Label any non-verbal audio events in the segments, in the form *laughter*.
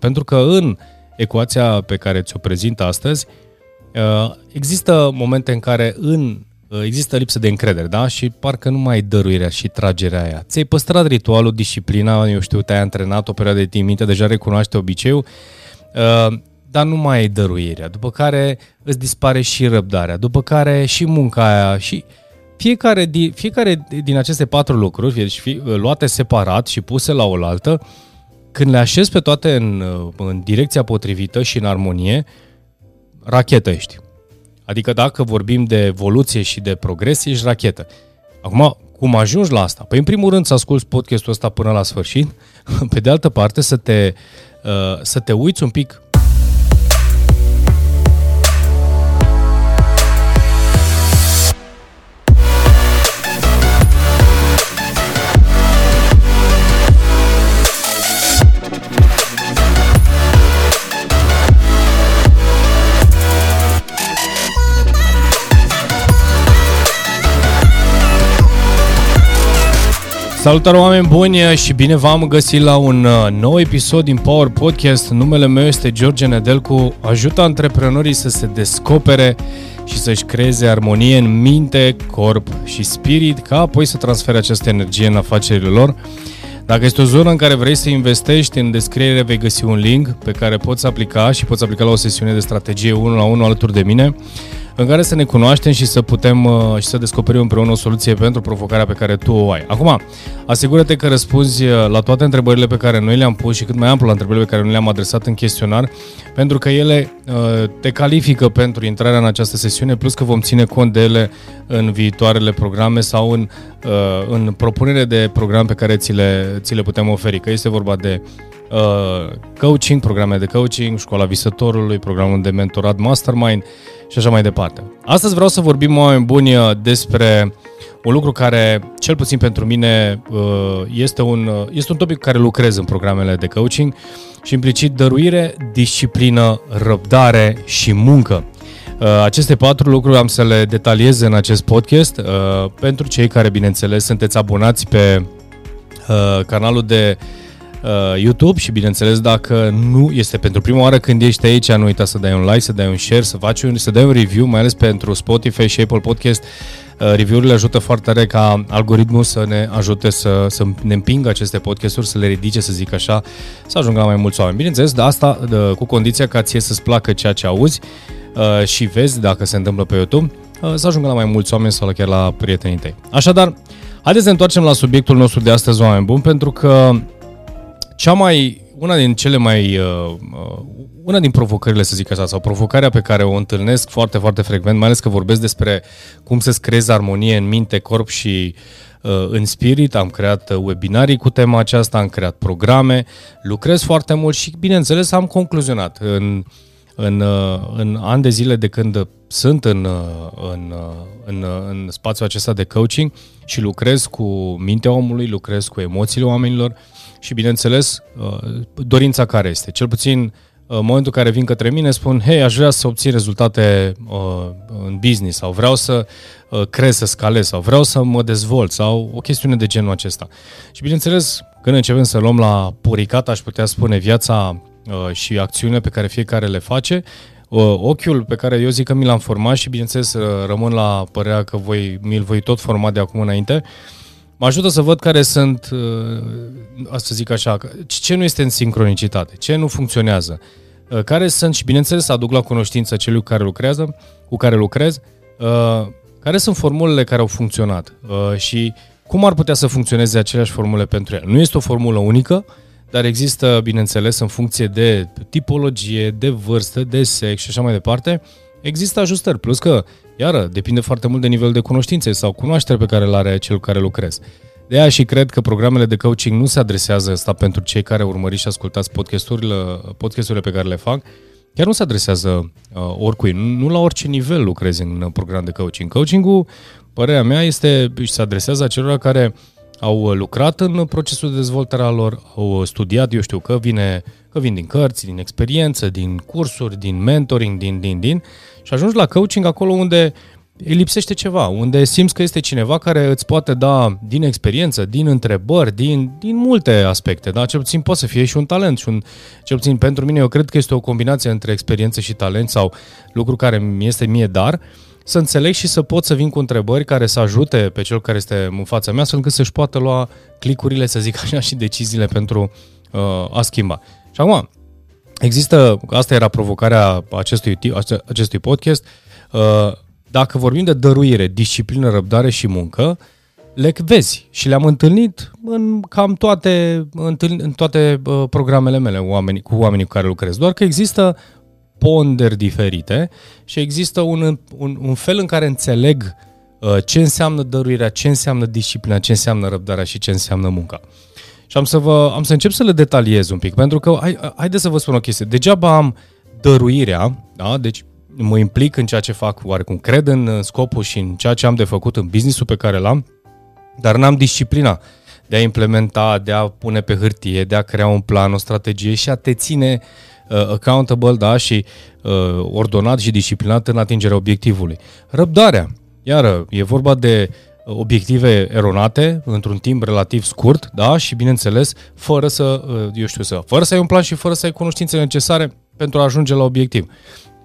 Pentru că în ecuația pe care ți-o prezint astăzi, uh, există momente în care în uh, există lipsă de încredere, da? Și parcă nu mai ai dăruirea și tragerea aia. Ți-ai păstrat ritualul, disciplina, eu știu, te-ai antrenat o perioadă de timp, minte, deja recunoaște obiceiul, uh, dar nu mai ai dăruirea. După care îți dispare și răbdarea, după care și munca aia și fiecare din, fiecare din aceste patru lucruri, deci fi, luate separat și puse la oaltă, când le așezi pe toate în, în direcția potrivită și în armonie, rachetă ești. Adică dacă vorbim de evoluție și de progres, ești rachetă. Acum, cum ajungi la asta? Păi, în primul rând, să asculți podcastul ăsta până la sfârșit, *laughs* pe de altă parte, să te, uh, să te uiți un pic Salutare oameni buni și bine v-am găsit la un uh, nou episod din Power Podcast. Numele meu este George Nedelcu. Ajută antreprenorii să se descopere și să-și creeze armonie în minte, corp și spirit, ca apoi să transfere această energie în afacerile lor. Dacă este o zonă în care vrei să investești, în descriere vei găsi un link pe care poți aplica și poți aplica la o sesiune de strategie 1 la 1 alături de mine în care să ne cunoaștem și să putem uh, și să descoperim împreună o soluție pentru provocarea pe care tu o ai. Acum, asigură-te că răspunzi uh, la toate întrebările pe care noi le-am pus și cât mai amplu la întrebările pe care noi le-am adresat în chestionar, pentru că ele uh, te califică pentru intrarea în această sesiune, plus că vom ține cont de ele în viitoarele programe sau în, în propunere de program pe care ți le, ți le putem oferi, că este vorba de coaching, programe de coaching, școala visătorului, programul de mentorat mastermind, și așa mai departe. Astăzi vreau să vorbim, oameni buni, despre un lucru care, cel puțin pentru mine, uh, este un, uh, este un topic cu care lucrez în programele de coaching și implicit dăruire, disciplină, răbdare și muncă. Uh, aceste patru lucruri am să le detaliez în acest podcast pentru cei care, bineînțeles, sunteți abonați pe canalul de uh, YouTube și bineînțeles dacă nu este pentru prima oară când ești aici, nu uita să dai un like, să dai un share, să faci un, să dai un review, mai ales pentru Spotify și Apple Podcast. Uh, review-urile ajută foarte tare ca algoritmul să ne ajute să, să ne împingă aceste podcasturi, să le ridice, să zic așa, să ajungă la mai mulți oameni. Bineînțeles, de asta de, cu condiția ca ție să-ți placă ceea ce auzi uh, și vezi dacă se întâmplă pe YouTube, uh, să ajungă la mai mulți oameni sau chiar la prietenii tăi. Așadar, haideți să ne întoarcem la subiectul nostru de astăzi, oameni buni, pentru că cea mai, una din cele mai, uh, uh, una din provocările, să zic așa, sau provocarea pe care o întâlnesc foarte, foarte frecvent, mai ales că vorbesc despre cum să-ți creezi armonie în minte, corp și uh, în spirit, am creat webinarii cu tema aceasta, am creat programe, lucrez foarte mult și, bineînțeles, am concluzionat. În, în, în ani de zile de când sunt în, în, în, în spațiul acesta de coaching și lucrez cu mintea omului, lucrez cu emoțiile oamenilor, și, bineînțeles, uh, dorința care este. Cel puțin, uh, în momentul în care vin către mine, spun, hei, aș vrea să obțin rezultate uh, în business sau vreau să cresc, să scalez sau vreau să mă dezvolt sau o chestiune de genul acesta. Și, bineînțeles, când începem să luăm la puricat, aș putea spune, viața și acțiunile pe care fiecare le face, ochiul pe care eu zic că mi l-am format și, bineînțeles, rămân la părerea că voi, mi-l voi tot forma de acum înainte, mă ajută să văd care sunt, uh, să zic așa, ce nu este în sincronicitate, ce nu funcționează, uh, care sunt și bineînțeles aduc la cunoștință celui cu care lucrează, cu care lucrez, uh, care sunt formulele care au funcționat și cum ar putea să funcționeze aceleași formule pentru el. Nu este o formulă unică, dar există, bineînțeles, în funcție de tipologie, de vârstă, de sex și așa mai departe, există ajustări. Plus că Iară, depinde foarte mult de nivel de cunoștințe sau cunoaștere pe care îl are cel cu care lucrezi. De aia și cred că programele de coaching nu se adresează asta pentru cei care urmăriți și ascultați podcasturile, podcasturile pe care le fac, chiar nu se adresează uh, oricui, nu, nu la orice nivel lucrezi în program de coaching. Coachingul, părerea mea, este și se adresează acelora care au lucrat în procesul de dezvoltare al lor, au studiat, eu știu, că vine, că vin din cărți, din experiență, din cursuri, din mentoring, din, din, din, și ajungi la coaching acolo unde îi lipsește ceva, unde simți că este cineva care îți poate da din experiență, din întrebări, din, din multe aspecte, da? Cel puțin poate să fie și un talent și un, cel puțin pentru mine, eu cred că este o combinație între experiență și talent sau lucru care mi este mie dar, să înțeleg și să pot să vin cu întrebări care să ajute pe cel care este în fața mea, astfel încât să-și poată lua clicurile, să zic așa, *laughs* și deciziile pentru uh, a schimba. Și acum, există, asta era provocarea acestui, acestui podcast, uh, dacă vorbim de dăruire, disciplină, răbdare și muncă, le vezi și le-am întâlnit în cam toate, în toate uh, programele mele oamenii, cu oamenii cu care lucrez. Doar că există ponderi diferite și există un, un, un fel în care înțeleg uh, ce înseamnă dăruirea, ce înseamnă disciplina, ce înseamnă răbdarea și ce înseamnă munca. Și am să, vă, am să încep să le detaliez un pic, pentru că, hai, haideți să vă spun o chestie, degeaba am dăruirea, da? deci mă implic în ceea ce fac, oarecum cred în scopul și în ceea ce am de făcut în businessul pe care l-am, dar n-am disciplina de a implementa, de a pune pe hârtie, de a crea un plan, o strategie și a te ține uh, accountable, da, și uh, ordonat și disciplinat în atingerea obiectivului. Răbdarea. Iară, e vorba de obiective eronate într-un timp relativ scurt, da, și bineînțeles, fără să, uh, eu știu, să, fără să ai un plan și fără să ai cunoștințele necesare pentru a ajunge la obiectiv.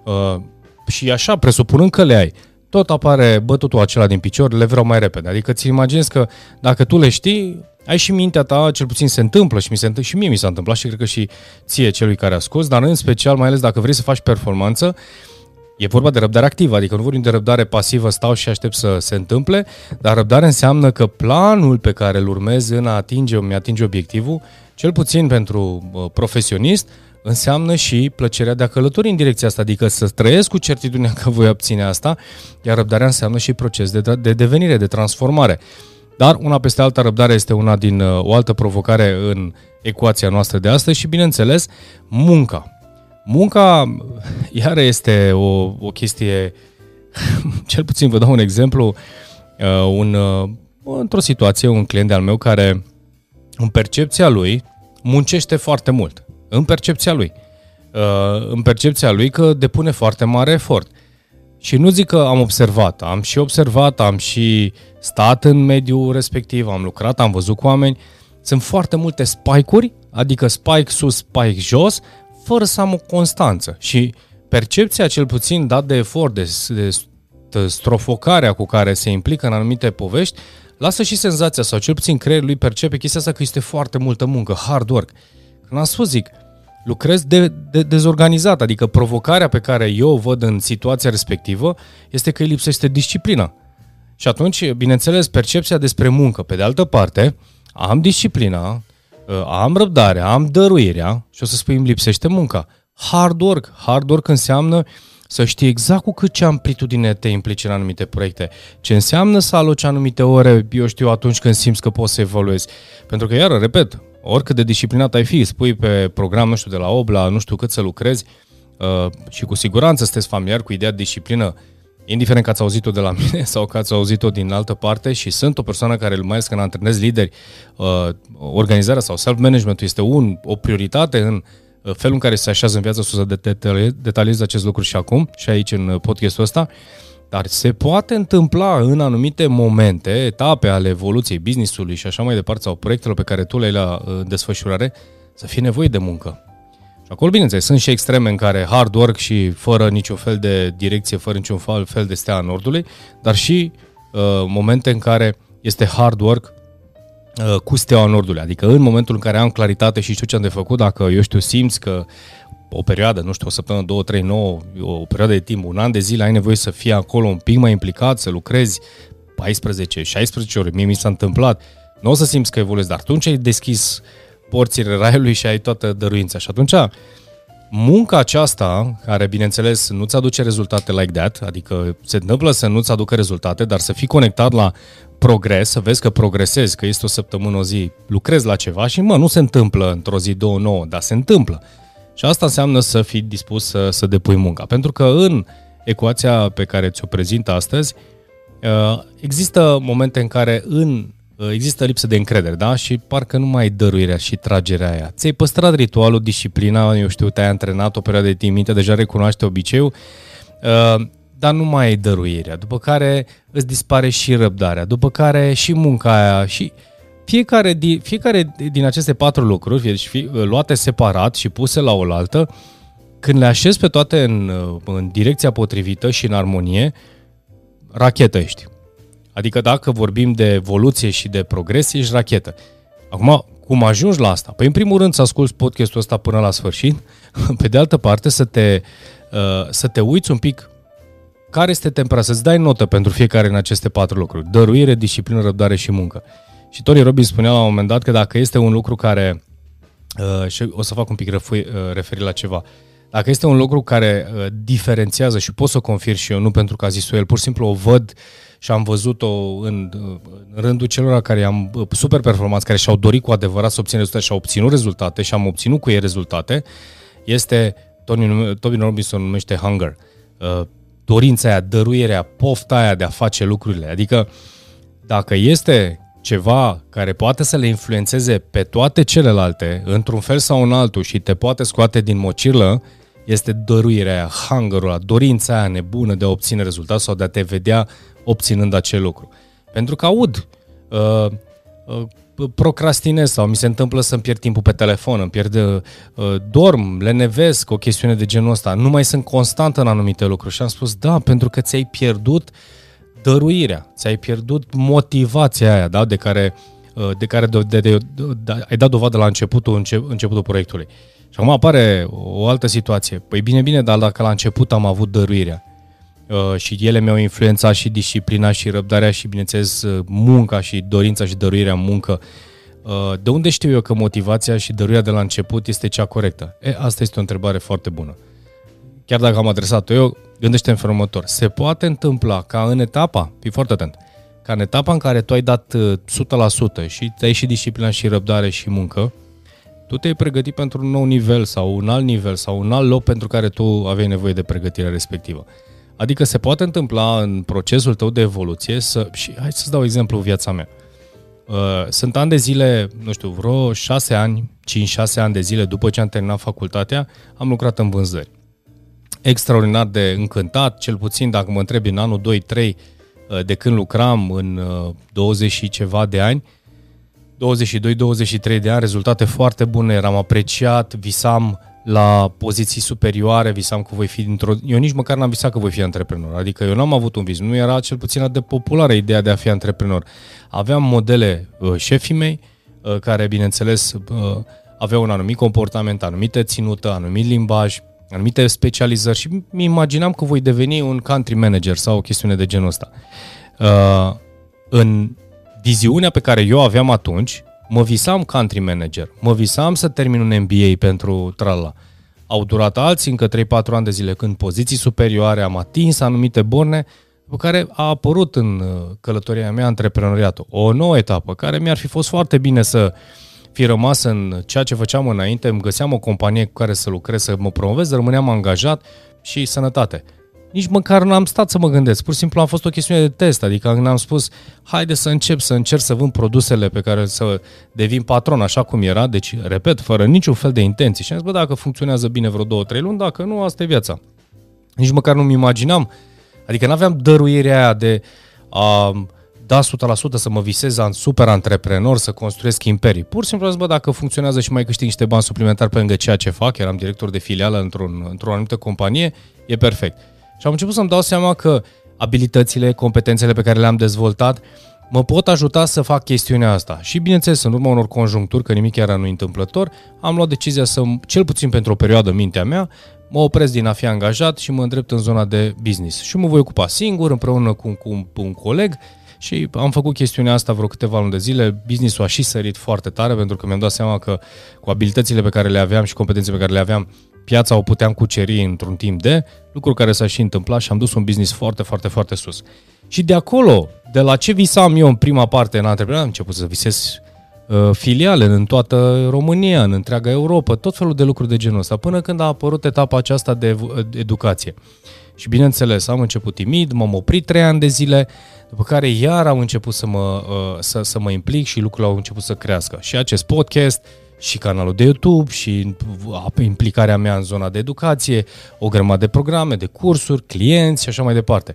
Uh, și așa, presupunând că le ai, tot apare bătutul acela din picior, le vreau mai repede. Adică ți imaginezi că dacă tu le știi, ai și mintea ta, cel puțin se întâmplă și, mi se întâmplă, și mie mi s-a întâmplat și cred că și ție celui care a scos, dar în special, mai ales dacă vrei să faci performanță, E vorba de răbdare activă, adică nu vorbim de răbdare pasivă, stau și aștept să se întâmple, dar răbdare înseamnă că planul pe care îl urmez în a atinge, mi atinge obiectivul, cel puțin pentru profesionist, înseamnă și plăcerea de a călători în direcția asta, adică să trăiesc cu certitudinea că voi obține asta, iar răbdarea înseamnă și proces de, de devenire, de transformare. Dar una peste alta, răbdarea este una din uh, o altă provocare în ecuația noastră de astăzi și, bineînțeles, munca. Munca, iară, este o, o chestie, *laughs* cel puțin vă dau un exemplu, uh, un, uh, într-o situație, un client al meu care, în percepția lui, muncește foarte mult în percepția lui. Uh, în percepția lui că depune foarte mare efort. Și nu zic că am observat, am și observat, am și stat în mediul respectiv, am lucrat, am văzut cu oameni. Sunt foarte multe spike-uri, adică spike sus, spike jos, fără să am o constanță. Și percepția, cel puțin dat de efort, de, de, de strofocarea cu care se implică în anumite povești, lasă și senzația, sau cel puțin creierul lui percepe chestia asta că este foarte multă muncă, hard work. Când am spus, zic, lucrez de, de, dezorganizat, adică provocarea pe care eu o văd în situația respectivă este că îi lipsește disciplina. Și atunci, bineînțeles, percepția despre muncă. Pe de altă parte, am disciplina, ă, am răbdarea, am dăruirea și o să spui îmi lipsește munca. Hard work. Hard work înseamnă să știi exact cu cât ce amplitudine te implici în anumite proiecte, ce înseamnă să aloci anumite ore, eu știu, atunci când simți că poți să evoluezi. Pentru că, iară, repet, oricât de disciplinat ai fi, spui pe program, nu știu, de la 8 la nu știu cât să lucrezi uh, și cu siguranță sunteți familiar cu ideea de disciplină, indiferent că ați auzit-o de la *laughs* mine sau că ați auzit-o din altă parte și sunt o persoană care, mai ales când antrenez lideri, uh, organizarea sau self-management este un, o prioritate în uh, felul în care se așează în viața să detaliez acest lucru și acum și aici în podcastul ăsta. Uh, dar se poate întâmpla în anumite momente, etape ale evoluției businessului și așa mai departe, sau proiectelor pe care tu le ai la desfășurare, să fie nevoie de muncă. Și acolo, bineînțeles, sunt și extreme în care hard work și fără niciun fel de direcție, fără niciun fel de stea a nordului, dar și uh, momente în care este hard work uh, cu steaua nordului. Adică în momentul în care am claritate și știu ce am de făcut, dacă, eu știu, simți că o perioadă, nu știu, o săptămână, două, trei, nouă, o perioadă de timp, un an de zile, ai nevoie să fii acolo un pic mai implicat, să lucrezi 14, 16 ore, mie mi s-a întâmplat, nu o să simți că evoluezi, dar atunci ai deschis porțile raiului și ai toată dăruința. Și atunci, munca aceasta, care bineînțeles nu-ți aduce rezultate like that, adică se întâmplă să nu-ți aducă rezultate, dar să fii conectat la progres, să vezi că progresezi, că este o săptămână, o zi, lucrezi la ceva și mă, nu se întâmplă într-o zi, două, nouă, dar se întâmplă. Și asta înseamnă să fii dispus să, să depui munca. Pentru că în ecuația pe care ți-o prezint astăzi, uh, există momente în care în uh, există lipsă de încredere, da? Și parcă nu mai ai dăruirea și tragerea aia. Ți-ai păstrat ritualul, disciplina, eu știu, te-ai antrenat o perioadă de timp, minte, deja recunoaște obiceiul, uh, dar nu mai ai dăruirea, după care îți dispare și răbdarea, după care și munca aia și fiecare din, fiecare din aceste patru lucruri, deci fi, luate separat și puse la oaltă, când le așezi pe toate în, în direcția potrivită și în armonie, rachetă ești. Adică dacă vorbim de evoluție și de progresie, ești rachetă. Acum, cum ajungi la asta? Păi, în primul rând, să asculți podcastul ăsta până la sfârșit, *laughs* pe de altă parte, să te, uh, să te uiți un pic care este temperatura, să-ți dai notă pentru fiecare în aceste patru lucruri. Dăruire, disciplină, răbdare și muncă. Și Tony Robbins spunea la un moment dat că dacă este un lucru care, uh, și o să fac un pic refui, uh, referire la ceva, dacă este un lucru care uh, diferențiază și pot să o confirm și eu, nu pentru că a zis-o el, pur și simplu o văd și am văzut-o în, uh, în rândul celor care am uh, super performanți, care și-au dorit cu adevărat să obțină rezultate și au obținut rezultate și am obținut cu ei rezultate, este, Tony, Tony Robinson numește hunger. Uh, dorința aia, dăruirea, pofta aia de a face lucrurile. Adică dacă este ceva care poate să le influențeze pe toate celelalte, într-un fel sau în altul, și te poate scoate din mocirlă, este dăruirea aia, hunger ul dorința aia nebună de a obține rezultat sau de a te vedea obținând acel lucru. Pentru că aud, uh, uh, procrastinez sau mi se întâmplă să-mi pierd timpul pe telefon, îmi pierd, uh, dorm, lenevesc, o chestiune de genul ăsta, nu mai sunt constant în anumite lucruri și am spus, da, pentru că ți-ai pierdut dăruirea, ți-ai pierdut motivația aia, da, de care, uh, de care de, de, de, de, ai dat dovadă la începutul, înce, începutul proiectului. Și acum apare o altă situație. Păi bine, bine, dar dacă la început am avut dăruirea, Uh, și ele mi-au influențat și disciplina și răbdarea și, bineînțeles, uh, munca și dorința și dăruirea în muncă. Uh, de unde știu eu că motivația și dăruirea de la început este cea corectă? E, asta este o întrebare foarte bună. Chiar dacă am adresat-o eu, gândește în felul următor. Se poate întâmpla ca în etapa, fii foarte atent, ca în etapa în care tu ai dat 100% și ai și disciplina și răbdare și muncă, tu te-ai pregătit pentru un nou nivel sau un alt nivel sau un alt loc pentru care tu aveai nevoie de pregătirea respectivă. Adică se poate întâmpla în procesul tău de evoluție să... Și hai să-ți dau exemplu viața mea. Uh, sunt ani de zile, nu știu, vreo 6 ani, 5-6 ani de zile după ce am terminat facultatea, am lucrat în vânzări. Extraordinar de încântat, cel puțin dacă mă întrebi în anul 2-3 uh, de când lucram în 20 uh, și ceva de ani, 22-23 de ani, rezultate foarte bune, eram apreciat, visam la poziții superioare, visam că voi fi dintr-o... Eu nici măcar n-am visat că voi fi antreprenor, adică eu n-am avut un vis, nu era cel puțin de populară ideea de a fi antreprenor. Aveam modele uh, șefii mei, uh, care, bineînțeles, uh, aveau un anumit comportament, anumite ținută, anumit limbaj, anumite specializări și mi imaginam că voi deveni un country manager sau o chestiune de genul ăsta. Uh, în viziunea pe care eu aveam atunci, Mă visam country manager, mă visam să termin un MBA pentru trala. Au durat alții încă 3-4 ani de zile când poziții superioare, am atins anumite borne, după care a apărut în uh, călătoria mea antreprenoriatul o nouă etapă, care mi-ar fi fost foarte bine să fi rămas în ceea ce făceam înainte, îmi găseam o companie cu care să lucrez, să mă promovez, rămâneam angajat și sănătate nici măcar n-am stat să mă gândesc. Pur și simplu am fost o chestiune de test, adică n-am spus, haide să încep să încerc să vând produsele pe care să devin patron așa cum era, deci, repet, fără niciun fel de intenții. Și am zis, bă, dacă funcționează bine vreo două, trei luni, dacă nu, asta e viața. Nici măcar nu-mi imaginam, adică n-aveam dăruirea aia de a da 100% să mă visez în super antreprenor, să construiesc imperii. Pur și simplu, bă, dacă funcționează și mai câștig niște bani suplimentari pe lângă ceea ce fac, eram director de filială într-un, într-o anumită companie, e perfect. Și am început să-mi dau seama că abilitățile, competențele pe care le-am dezvoltat mă pot ajuta să fac chestiunea asta. Și bineînțeles, în urma unor conjuncturi, că nimic era nu întâmplător, am luat decizia să, cel puțin pentru o perioadă mintea mea, mă opresc din a fi angajat și mă îndrept în zona de business. Și mă voi ocupa singur, împreună cu, cu, cu un coleg, și am făcut chestiunea asta vreo câteva luni de zile, business-ul a și sărit foarte tare pentru că mi-am dat seama că cu abilitățile pe care le aveam și competențele pe care le aveam, piața o puteam cuceri într-un timp de, lucru care s-a și întâmplat și am dus un business foarte, foarte, foarte sus. Și de acolo, de la ce visam eu în prima parte în antreprenor, am început să visez uh, filiale în toată România, în întreaga Europa, tot felul de lucruri de genul ăsta, până când a apărut etapa aceasta de educație. Și bineînțeles, am început timid, m-am oprit trei ani de zile, după care iar am început să mă, uh, să, să mă implic și lucrurile au început să crească. Și acest podcast, și canalul de YouTube și implicarea mea în zona de educație, o grămadă de programe, de cursuri, clienți și așa mai departe.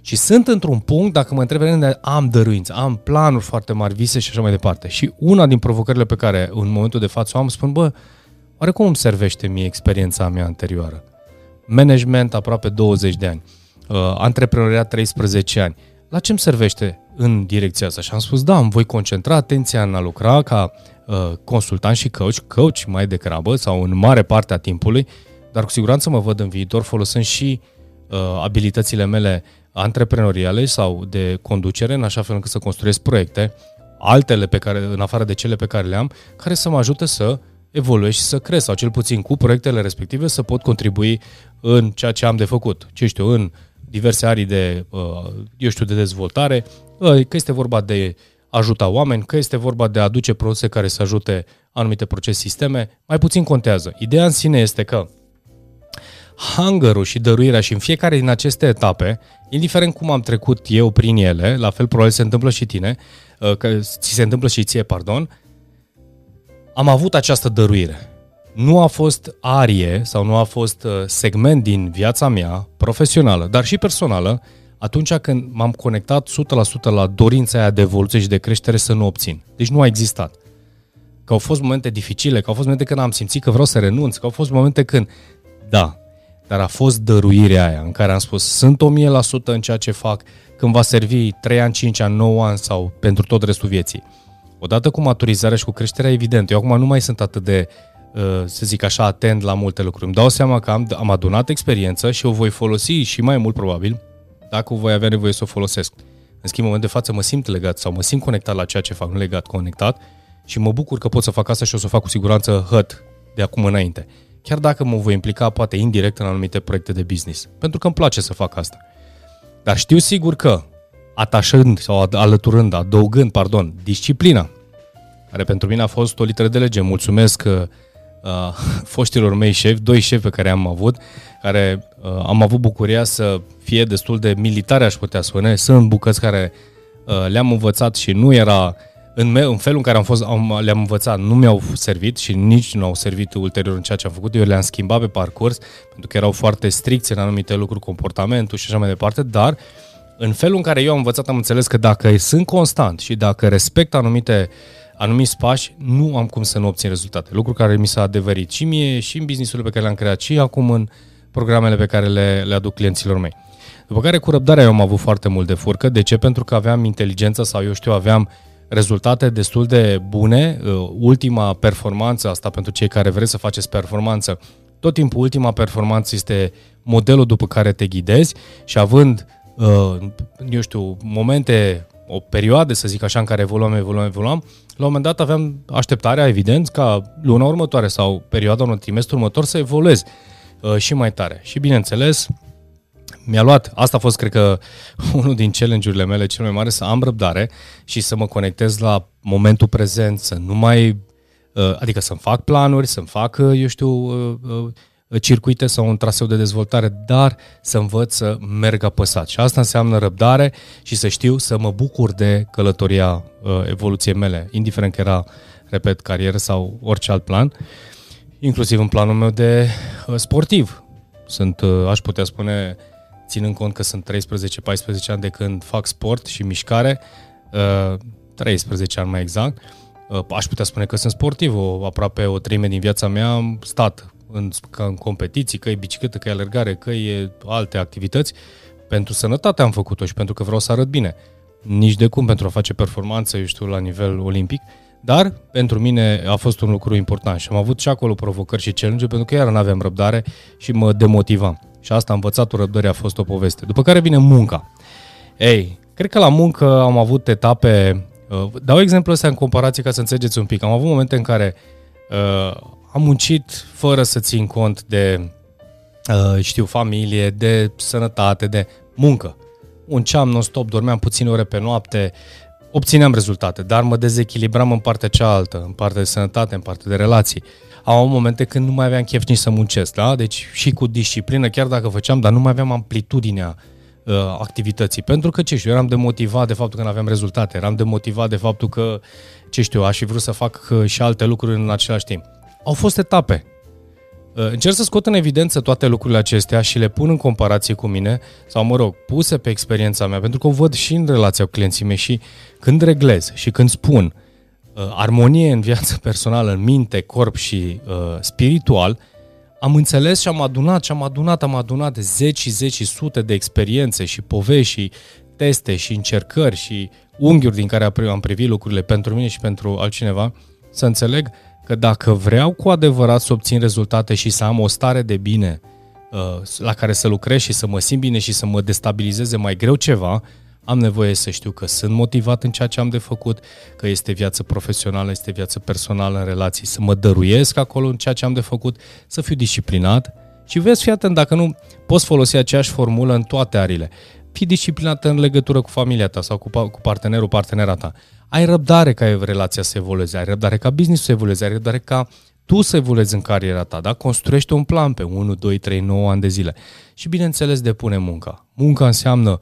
Și sunt într-un punct, dacă mă întreb, am dăruință, am planuri foarte mari, vise și așa mai departe. Și una din provocările pe care în momentul de față o am, spun, bă, oare cum îmi servește mie experiența mea anterioară? Management aproape 20 de ani, uh, antreprenoriat 13 ani. La ce îmi servește în direcția asta? Și am spus, da, îmi voi concentra atenția în a lucra ca uh, consultant și coach, coach mai degrabă sau în mare parte a timpului, dar cu siguranță mă văd în viitor folosind și uh, abilitățile mele antreprenoriale sau de conducere, în așa fel încât să construiesc proiecte, altele pe care, în afară de cele pe care le am, care să mă ajute să evoluez și să cresc, sau cel puțin cu proiectele respective să pot contribui în ceea ce am de făcut. Ce știu, în diverse arii de, uh, eu știu, de dezvoltare, uh, că este vorba de ajuta oameni, că este vorba de a aduce produse care să ajute anumite procese sisteme, mai puțin contează. Ideea în sine este că hunger și dăruirea și în fiecare din aceste etape, indiferent cum am trecut eu prin ele, la fel probabil se întâmplă și tine, uh, că ți se întâmplă și ție, pardon, am avut această dăruire. Nu a fost arie sau nu a fost uh, segment din viața mea profesională, dar și personală, atunci când m-am conectat 100% la dorința aia de evoluție și de creștere să nu obțin. Deci nu a existat. Că au fost momente dificile, că au fost momente când am simțit că vreau să renunț, că au fost momente când, da, dar a fost dăruirea aia în care am spus sunt 1000% în ceea ce fac, când va servi 3 ani, 5 ani, 9 ani sau pentru tot restul vieții. Odată cu maturizarea și cu creșterea, evident, eu acum nu mai sunt atât de, uh, să zic așa, atent la multe lucruri. Îmi dau seama că am, am adunat experiență și o voi folosi și mai mult probabil, dacă voi avea nevoie să o folosesc. În schimb, în moment de față mă simt legat sau mă simt conectat la ceea ce fac, nu legat, conectat și mă bucur că pot să fac asta și o să o fac cu siguranță hăt de acum înainte chiar dacă mă voi implica poate indirect în anumite proiecte de business, pentru că îmi place să fac asta. Dar știu sigur că atașând sau alăturând, adăugând, pardon, disciplina, care pentru mine a fost o literă de lege. Mulțumesc uh, uh *laughs* foștilor mei șefi, doi șefi pe care am avut, care uh, am avut bucuria să fie destul de militare, aș putea spune. Sunt bucăți care uh, le-am învățat și nu era în, me- în felul în care am fost, am, le-am învățat, nu mi-au servit și nici nu au servit ulterior în ceea ce am făcut. Eu le-am schimbat pe parcurs, pentru că erau foarte stricți în anumite lucruri, comportamentul și așa mai departe, dar în felul în care eu am învățat, am înțeles că dacă sunt constant și dacă respect anumite anumiți pași, nu am cum să nu obțin rezultate. Lucru care mi s-a adeverit și mie, și în businessul pe care le-am creat, și acum în programele pe care le, le aduc clienților mei. După care cu răbdarea eu am avut foarte mult de furcă. De ce? Pentru că aveam inteligența sau eu știu, aveam rezultate destul de bune. Uh, ultima performanță, asta pentru cei care vreți să faceți performanță, tot timpul ultima performanță este modelul după care te ghidezi și având, uh, eu știu, momente, o perioadă, să zic așa, în care evoluăm, evoluăm, evoluăm, la un moment dat aveam așteptarea, evident, ca luna următoare sau perioada unui trimestru următor să evoluez uh, și mai tare. Și bineînțeles, mi-a luat, asta a fost, cred că, *laughs* unul din challenge-urile mele cel mai mare, să am răbdare și să mă conectez la momentul prezent, să nu mai, uh, adică să-mi fac planuri, să-mi fac, uh, eu știu, uh, circuite sau un traseu de dezvoltare, dar să învăț să merg apăsat. Și asta înseamnă răbdare și să știu să mă bucur de călătoria evoluției mele, indiferent că era, repet, carieră sau orice alt plan, inclusiv în planul meu de sportiv. Sunt, aș putea spune, ținând cont că sunt 13-14 ani de când fac sport și mișcare, 13 uh, ani mai exact, uh, aș putea spune că sunt sportiv, o, aproape o treime din viața mea am stat în, ca în competiții, că e bicicletă, că e alergare, că e alte activități. Pentru sănătate am făcut-o și pentru că vreau să arăt bine. Nici de cum pentru a face performanță, eu știu, la nivel olimpic, dar pentru mine a fost un lucru important și am avut și acolo provocări și challenge pentru că iar nu aveam răbdare și mă demotivam. Și asta, învățatul răbdării a fost o poveste. După care vine munca. Ei, cred că la muncă am avut etape... Uh, dau exemplu ăsta în comparație ca să înțelegeți un pic. Am avut momente în care uh, am muncit fără să țin cont de, uh, știu, familie, de sănătate, de muncă. Munceam non-stop, dormeam puține ore pe noapte, obțineam rezultate, dar mă dezechilibram în partea cealaltă, în partea de sănătate, în partea de relații. Uh, am momente când nu mai aveam chef nici să muncesc, da? Deci și cu disciplină, chiar dacă făceam, dar nu mai aveam amplitudinea uh, activității. Pentru că, ce știu, eram demotivat de faptul că nu aveam rezultate, eram demotivat de faptul că, ce știu, aș fi vrut să fac uh, și alte lucruri în același timp. Au fost etape. Uh, încerc să scot în evidență toate lucrurile acestea și le pun în comparație cu mine, sau mă rog, puse pe experiența mea, pentru că o văd și în relația cu clienții mei și când reglez și când spun uh, armonie în viața *laughs* personală, în minte, corp și uh, spiritual, am înțeles și am adunat și am adunat, am adunat zeci și zeci și sute de experiențe și povești și teste și încercări și unghiuri din care am privit lucrurile pentru mine și pentru altcineva, să înțeleg că dacă vreau cu adevărat să obțin rezultate și să am o stare de bine uh, la care să lucrez și să mă simt bine și să mă destabilizeze mai greu ceva, am nevoie să știu că sunt motivat în ceea ce am de făcut, că este viață profesională, este viață personală în relații, să mă dăruiesc acolo în ceea ce am de făcut, să fiu disciplinat și vezi, fii atent, dacă nu poți folosi aceeași formulă în toate arile. Fii disciplinat în legătură cu familia ta sau cu, cu partenerul, partenera ta. Ai răbdare ca relația să evolueze, ai răbdare ca business să evolueze, ai răbdare ca tu să evoluezi în cariera ta, da? Construiește un plan pe 1, 2, 3, 9 ani de zile. Și bineînțeles depune munca. Munca înseamnă uh,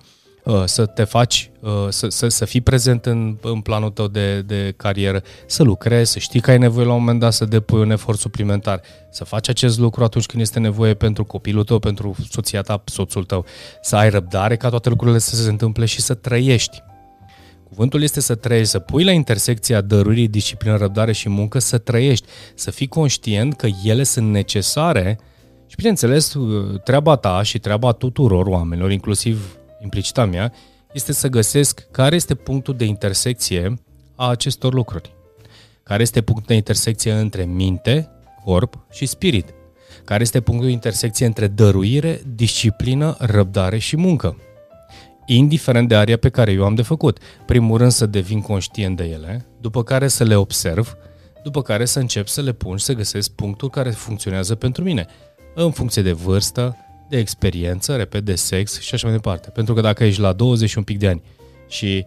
să te faci, uh, să, să, să fii prezent în, în planul tău de, de carieră, să lucrezi, să știi că ai nevoie la un moment dat să depui un efort suplimentar, să faci acest lucru atunci când este nevoie pentru copilul tău, pentru soția ta, soțul tău, să ai răbdare ca toate lucrurile să se întâmple și să trăiești. Cuvântul este să trăiești, să pui la intersecția dăruirii, disciplină, răbdare și muncă, să trăiești, să fii conștient că ele sunt necesare și, bineînțeles, treaba ta și treaba tuturor oamenilor, inclusiv implicita mea, este să găsesc care este punctul de intersecție a acestor lucruri. Care este punctul de intersecție între minte, corp și spirit. Care este punctul de intersecție între dăruire, disciplină, răbdare și muncă indiferent de aria pe care eu am de făcut. Primul rând să devin conștient de ele, după care să le observ, după care să încep să le pun și să găsesc punctul care funcționează pentru mine, în funcție de vârstă, de experiență, repet, de sex și așa mai departe. Pentru că dacă ești la 20 și un pic de ani și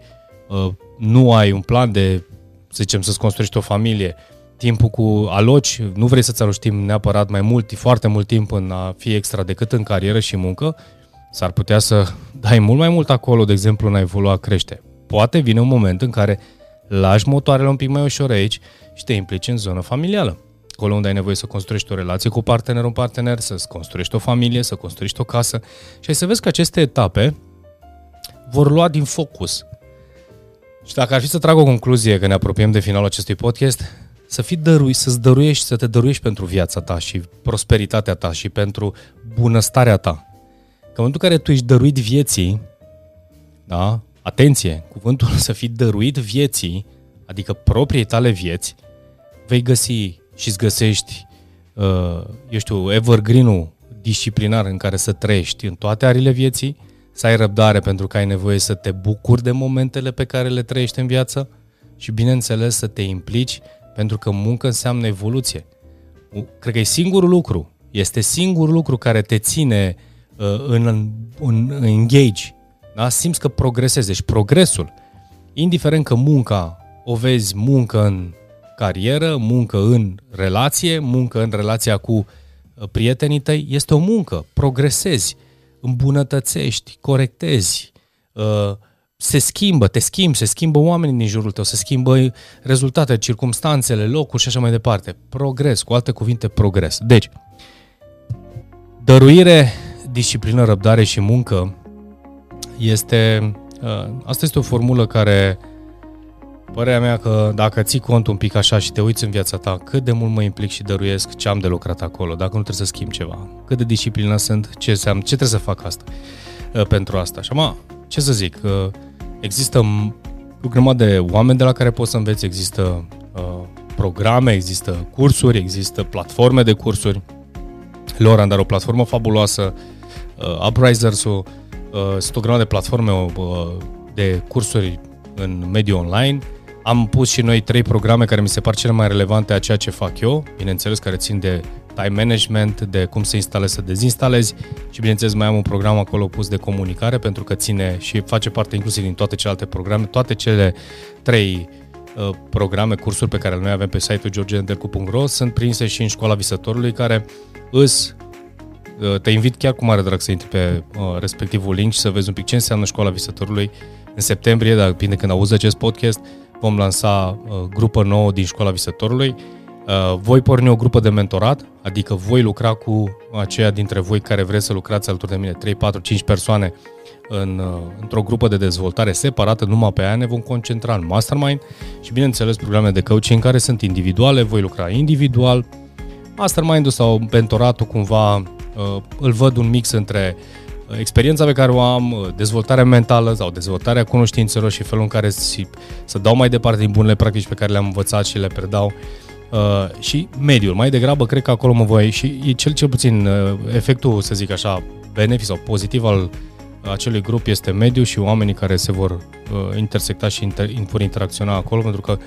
uh, nu ai un plan de, să zicem, să-ți construiești o familie, timpul cu aloci, nu vrei să-ți aloci timp neapărat mai mult, foarte mult timp în a fi extra decât în carieră și muncă, S-ar putea să *laughs* dai mult mai mult acolo, de exemplu, în a evolua, crește. Poate vine un moment în care lași motoarele un pic mai ușor aici și te implici în zonă familială. Acolo unde ai nevoie să construiești o relație cu partenerul, un partener, să construiești o familie, să construiești o casă și ai să vezi că aceste etape vor lua din focus. Și dacă ar fi să trag o concluzie că ne apropiem de finalul acestui podcast, să fii dărui, să-ți dăruiești, să te dăruiești pentru viața ta și prosperitatea ta și pentru bunăstarea ta în momentul în care tu ești dăruit vieții, da? Atenție, cuvântul *laughs* să fii dăruit vieții, adică propriei tale vieți, vei găsi și îți găsești, uh, eu știu, evergreen-ul disciplinar în care să trăiești în toate arile vieții, să ai răbdare pentru că ai nevoie să te bucuri de momentele pe care le trăiești în viață și, bineînțeles, să te implici pentru că muncă înseamnă evoluție. Cred că e singurul lucru, este singurul lucru care te ține uh, Uh, în, în, în engage, da? simți că progresezi. Deci progresul, indiferent că munca o vezi muncă în carieră, muncă în relație, muncă în relația cu uh, prietenii tăi, este o muncă, progresezi, îmbunătățești, corectezi, uh, se schimbă, te schimbi, se schimbă oamenii din jurul tău, se schimbă rezultate, circumstanțele, locul și așa mai departe. Progres, cu alte cuvinte, progres. Deci, dăruire disciplină, răbdare și muncă este... Uh, asta este o formulă care, părerea mea că dacă ții cont un pic așa și te uiți în viața ta, cât de mult mă implic și dăruiesc ce am de lucrat acolo, dacă nu trebuie să schimb ceva, cât de disciplină sunt, ce, înseamnă, ce trebuie să fac asta uh, pentru asta. Și acum, ce să zic, uh, există o grămadă de oameni de la care poți să înveți, există programe, există cursuri, există platforme de cursuri. Loran, dar o platformă fabuloasă uh, Uprisers-ul, uh, sunt o grămadă de platforme uh, de cursuri în mediul online. Am pus și noi trei programe care mi se par cele mai relevante a ceea ce fac eu, bineînțeles care țin de time management, de cum să instalezi, să dezinstalezi și bineînțeles mai am un program acolo pus de comunicare pentru că ține și face parte inclusiv din toate celelalte programe, toate cele trei uh, programe, cursuri pe care noi avem pe site-ul georgiandelcu.ro sunt prinse și în școala visătorului care îs uh, te invit chiar cu mare drag să intri pe uh, respectivul link și să vezi un pic ce înseamnă Școala Visătorului în septembrie, dar depinde când auzi acest podcast, vom lansa uh, grupă nouă din Școala Visătorului. Uh, voi porni o grupă de mentorat, adică voi lucra cu aceia dintre voi care vreți să lucrați alături de mine, 3, 4, 5 persoane în, uh, într-o grupă de dezvoltare separată, numai pe aia ne vom concentra în mastermind și bineînțeles programe de coaching care sunt individuale, voi lucra individual. Mastermind-ul sau mentoratul cumva uh, îl văd un mix între experiența pe care o am, dezvoltarea mentală sau dezvoltarea cunoștințelor și felul în care să, să dau mai departe din bunele practici pe care le-am învățat și le predau uh, și mediul. Mai degrabă cred că acolo mă voi și e cel, cel puțin uh, efectul, să zic așa, benefic sau pozitiv al acelui grup este mediul și oamenii care se vor uh, intersecta și inter, vor interacționa acolo, pentru că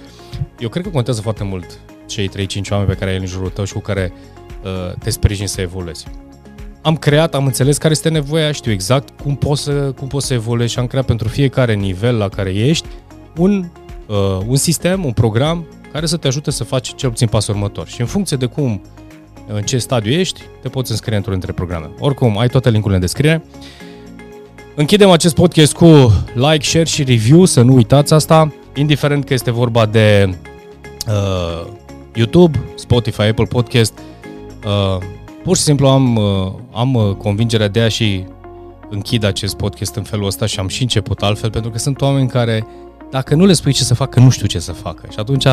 eu cred că contează foarte mult cei 3-5 oameni pe care ai în jurul tău și cu care uh, te sprijini să evoluezi am creat, am înțeles care este nevoia, știu exact cum poți să, cum poți să evoluezi și am creat pentru fiecare nivel la care ești un, uh, un sistem, un program care să te ajute să faci cel puțin pasul următor. Și în funcție de cum, în ce stadiu ești, te poți înscrie într-un dintre programe. Oricum, ai toate linkurile în descriere. Închidem acest podcast cu like, share și review, să nu uitați asta, indiferent că este vorba de uh, YouTube, Spotify, Apple Podcast, uh, Pur și simplu am, uh, am uh, convingerea de a și închid acest podcast în felul ăsta și am și început altfel, pentru că sunt oameni care, dacă nu le spui ce să facă, nu știu ce să facă. Și atunci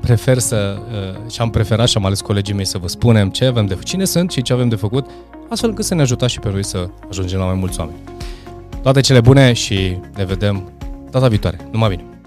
prefer să, uh, și am preferat și am ales colegii mei să vă spunem ce avem de făcut, cine sunt și ce avem de făcut, astfel încât să ne ajutați și pe noi să ajungem la mai mulți oameni. Toate cele bune și ne vedem data viitoare. Numai bine!